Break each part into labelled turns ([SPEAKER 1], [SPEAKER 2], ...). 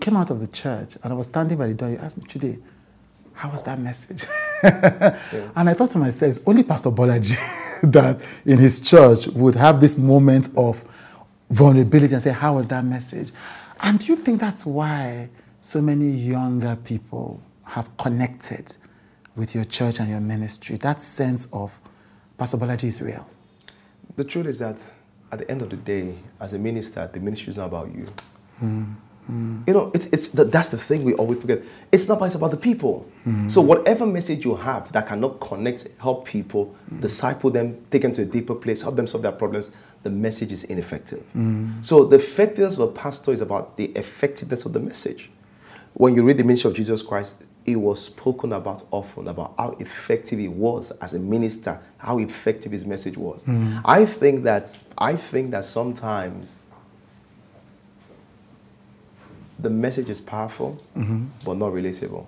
[SPEAKER 1] came out of the church and I was standing by the door. You asked me, today, how was that message? yeah. And I thought to myself, it's only Pastor Bolaji that in his church would have this moment of vulnerability and say, how was that message? And do you think that's why so many younger people have connected with your church and your ministry? That sense of Pastor Bolaji is real.
[SPEAKER 2] The truth is that at the end of the day, as a minister, the ministry is not about you. Mm. Mm. You know, it's, it's the, that's the thing we always forget. It's not about, it's about the people. Mm. So whatever message you have that cannot connect, help people, disciple them, take them to a deeper place, help them solve their problems, the message is ineffective. So the effectiveness of a pastor is about the effectiveness of the message. When you read the ministry of Jesus Christ, it was spoken about often about how effective he was as a minister, how effective his message was. Mm. I think that I think that sometimes the message is powerful mm-hmm. but not relatable.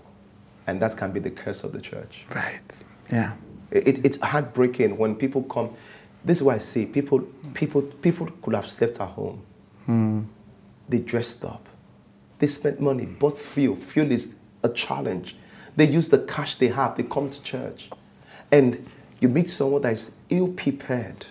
[SPEAKER 2] And that can be the curse of the church.
[SPEAKER 1] Right. Yeah.
[SPEAKER 2] It, it's heartbreaking when people come. This is why I see people people people could have slept at home. Mm. They dressed up. They spent money, bought fuel. Fuel is a challenge. They use the cash they have, they come to church. And you meet someone that is ill prepared,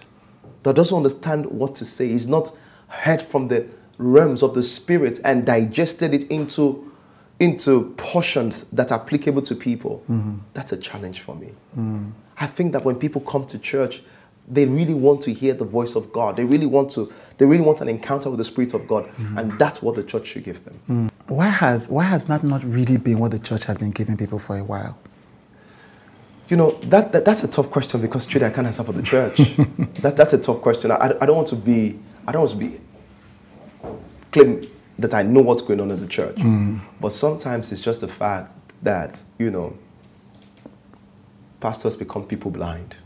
[SPEAKER 2] that doesn't understand what to say, is not heard from the realms of the spirit and digested it into, into portions that are applicable to people. Mm-hmm. That's a challenge for me. Mm. I think that when people come to church, they really want to hear the voice of God. They really want to, they really want an encounter with the Spirit of God. Mm. And that's what the church should give them. Mm.
[SPEAKER 1] Why has, why has that not really been what the church has been giving people for a while?
[SPEAKER 2] You know, that, that that's a tough question because truly I can't answer for the church. that, that's a tough question. I, I don't want to be, I don't want to be, claim that I know what's going on in the church. Mm. But sometimes it's just the fact that, you know, pastors become people blind.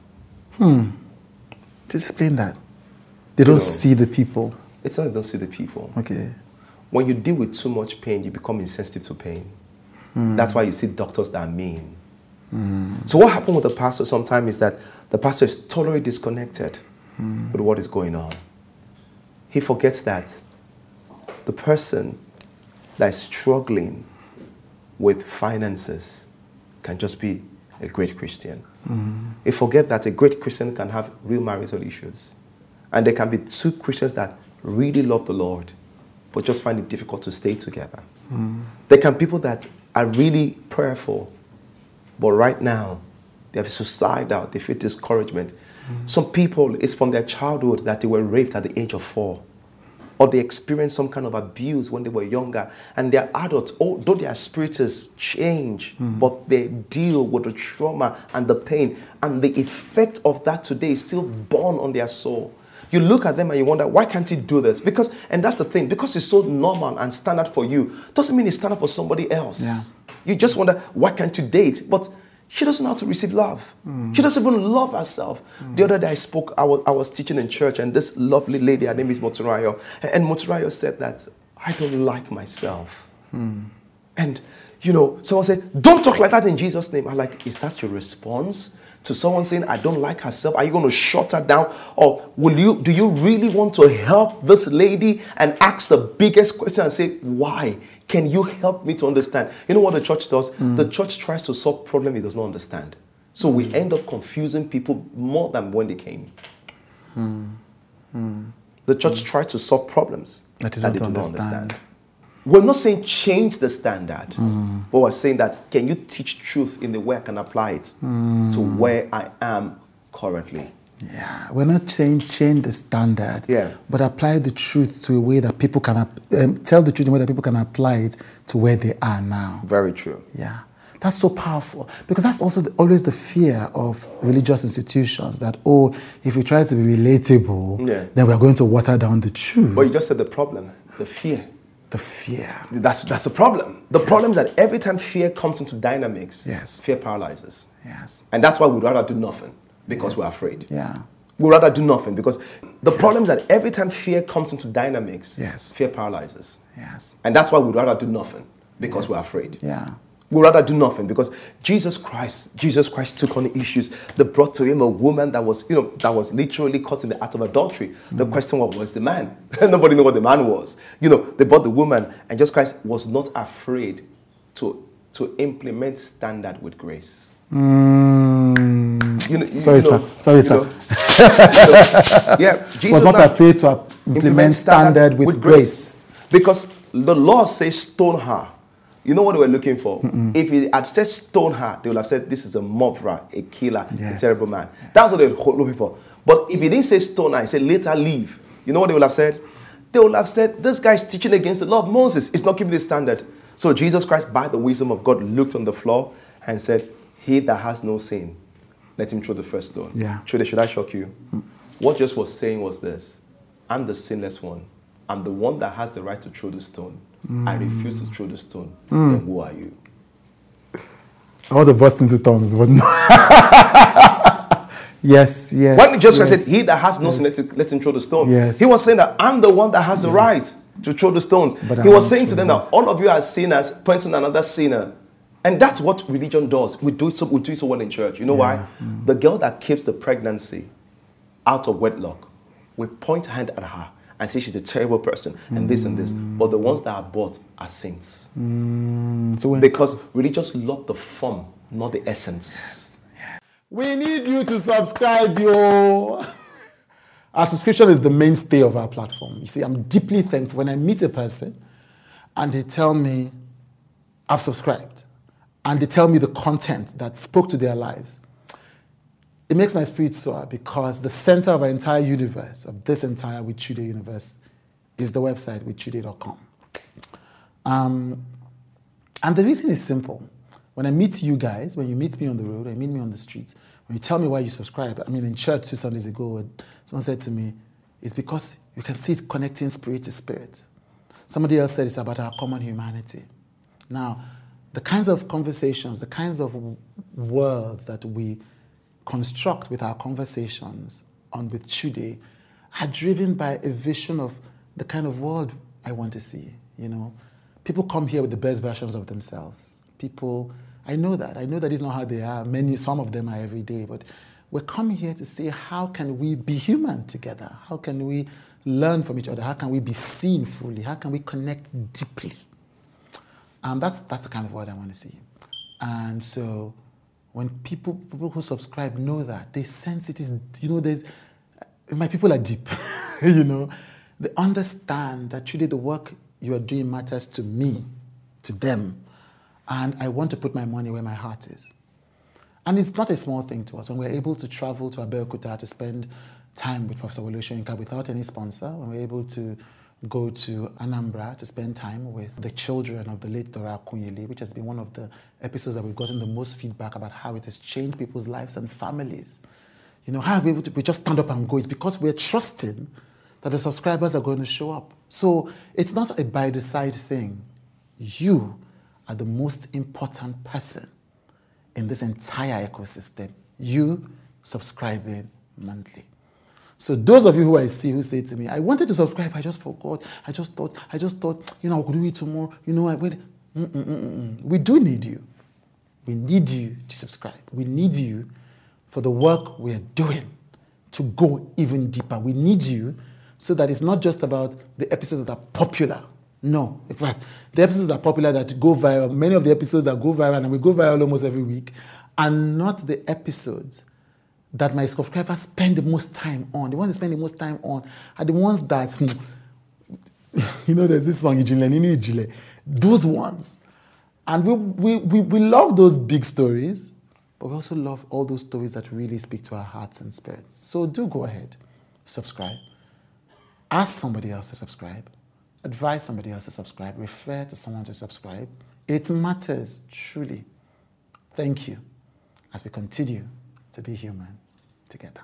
[SPEAKER 1] Hmm. Just explain that. They don't know, see the people.
[SPEAKER 2] It's not they don't see the people.
[SPEAKER 1] Okay.
[SPEAKER 2] When you deal with too much pain, you become insensitive to pain. Mm. That's why you see doctors that are mean. Mm. So what happens with the pastor sometimes is that the pastor is totally disconnected mm. with what is going on. He forgets that the person that is struggling with finances can just be a great Christian. Mm. He forget that a great Christian can have real marital issues. And there can be two Christians that really love the Lord, but just find it difficult to stay together. Mm. There can be people that are really prayerful, but right now they have suicidal, they feel discouragement. Mm. Some people, it's from their childhood that they were raped at the age of four or they experienced some kind of abuse when they were younger and they're adults, although their spirits change, mm. but they deal with the trauma and the pain, and the effect of that today is still born on their soul. You look at them and you wonder, why can't he do this? Because, and that's the thing, because it's so normal and standard for you, doesn't mean it's standard for somebody else.
[SPEAKER 1] Yeah.
[SPEAKER 2] You just wonder, why can't you date? But she doesn't know how to receive love. Mm. She doesn't even love herself. Mm. The other day I spoke, I was, I was, teaching in church, and this lovely lady, her name is Moturayo, and Moturayo said that I don't like myself. Mm. And you know, someone said, Don't talk like that in Jesus' name. I'm like, Is that your response? To someone saying, I don't like herself? Are you going to shut her down? Or will you do you really want to help this lady and ask the biggest question and say, Why? Can you help me to understand? You know what the church does? Mm. The church tries to solve problem it does not understand. So we end up confusing people more than when they came. Mm. Mm. The church tries to solve problems
[SPEAKER 1] that, that they do not understand.
[SPEAKER 2] We're not saying change the standard, mm. but we're saying that can you teach truth in the way I can apply it mm. to where I am currently?
[SPEAKER 1] Yeah, we're not saying change the standard,
[SPEAKER 2] yeah.
[SPEAKER 1] but apply the truth to a way that people can um, tell the truth in a way that people can apply it to where they are now.
[SPEAKER 2] Very true.
[SPEAKER 1] Yeah, that's so powerful because that's also the, always the fear of religious institutions that oh, if we try to be relatable, yeah. then we're going to water down the truth.
[SPEAKER 2] But you just said the problem, the fear.
[SPEAKER 1] The fear.
[SPEAKER 2] That's that's the problem. The yes. problem is that every time fear comes into dynamics,
[SPEAKER 1] yes.
[SPEAKER 2] fear paralyzes.
[SPEAKER 1] Yes.
[SPEAKER 2] And that's why we'd rather do nothing because yes. we're afraid.
[SPEAKER 1] Yeah.
[SPEAKER 2] We'd rather do nothing because the problem is that every time fear comes into dynamics,
[SPEAKER 1] yes.
[SPEAKER 2] fear paralyzes.
[SPEAKER 1] Yes.
[SPEAKER 2] And that's why we'd rather do nothing because yes. we're afraid.
[SPEAKER 1] Yeah.
[SPEAKER 2] We'd rather do nothing because Jesus Christ, Jesus Christ took on the issues that brought to him a woman that was, you know, that was literally caught in the act of adultery. Mm-hmm. The question was, was the man? Nobody knew what the man was. You know, they brought the woman, and Jesus Christ was not afraid to, to implement standard with grace.
[SPEAKER 1] Mm. You know, you, sorry, you know, sir. Sorry, sir.
[SPEAKER 2] so, yeah,
[SPEAKER 1] Jesus was not afraid to implement, implement standard, standard with, with grace.
[SPEAKER 2] grace. Because the law says stone her. You know what they were looking for? Mm-mm. If he had said stone her, they would have said this is a murderer, a killer, yes. a terrible man. That's what they were looking for. But if he didn't say stone her, he said later leave. You know what they would have said? They would have said this guy is teaching against the law of Moses. It's not keeping the standard. So Jesus Christ, by the wisdom of God, looked on the floor and said, He that has no sin, let him throw the first stone.
[SPEAKER 1] Yeah.
[SPEAKER 2] Should, should I shock you? Mm. What Jesus was saying was this I'm the sinless one. I'm the one that has the right to throw the stone. Mm. I refuse to throw the stone. Mm. Then who are you?
[SPEAKER 1] I want to burst into tongues, but no. yes, yes.
[SPEAKER 2] When Jesus yes. said, He that has no yes. sin, let, let him throw the stone.
[SPEAKER 1] Yes.
[SPEAKER 2] He was saying that I'm the one that has the right to throw the stones. But he was saying to them that all of you are sinners, pointing another sinner. And that's what religion does. We do so, we do so well in church. You know yeah. why? Mm. The girl that keeps the pregnancy out of wedlock, we point hand at her and say she's a terrible person and this and this. But the ones that are bought are saints.
[SPEAKER 1] Mm. So
[SPEAKER 2] because religious love the form, not the essence.
[SPEAKER 1] Yes. We need you to subscribe, yo. Our subscription is the mainstay of our platform. You see, I'm deeply thankful when I meet a person and they tell me, I've subscribed, and they tell me the content that spoke to their lives it makes my spirit soar because the center of our entire universe, of this entire With Chude universe, is the website withchude.com. Um, and the reason is simple. When I meet you guys, when you meet me on the road, I meet me on the streets, when you tell me why you subscribe, I mean, in church two Sundays ago, someone said to me, it's because you can see it connecting spirit to spirit. Somebody else said it's about our common humanity. Now, the kinds of conversations, the kinds of words that we construct with our conversations on with Chude are driven by a vision of the kind of world I want to see. You know, people come here with the best versions of themselves. People, I know that. I know that is not how they are. Many, some of them are every day, but we're coming here to see how can we be human together? How can we learn from each other? How can we be seen fully? How can we connect deeply? Um, that's that's the kind of world I want to see. And so when people people who subscribe know that they sense it is you know there's my people are deep you know. They understand that truly the work you are doing matters to me to them. And i want to put my money where my heart is. And it's not a small thing to us. When we're able to travel to abeokuta to spend time with professor Soyinka without any sponsor when we're able to go to Anambra to spend time with the children of the late Dora Akunyili, which has been one of the episodes that we've gotten the most feedback about how it has changed people's lives and families. You know, how are we able to we just stand up and go? It's because we're trusting that the subscribers are going to show up. So it's not a by the side thing. You are the most important person in this entire ecosystem. You subscribing monthly. So those of you who I see who say to me, I wanted to subscribe, I just forgot. I just thought, I just thought, you know, I could do it tomorrow. You know, I went. Mm-mm-mm-mm. We do need you. We need you to subscribe. We need you for the work we are doing to go even deeper. We need you so that it's not just about the episodes that are popular. No, in fact, the episodes that are popular that go viral, many of the episodes that go viral, and we go viral almost every week, are not the episodes that my subscribers spend the most time on. The ones they spend the most time on are the ones that, hmm, you know, there's this song, Ijile, Nini Ijile. those ones. And we, we, we, we love those big stories, but we also love all those stories that really speak to our hearts and spirits. So do go ahead, subscribe. Ask somebody else to subscribe. Advise somebody else to subscribe. Refer to someone to subscribe. It matters, truly. Thank you as we continue to be human together.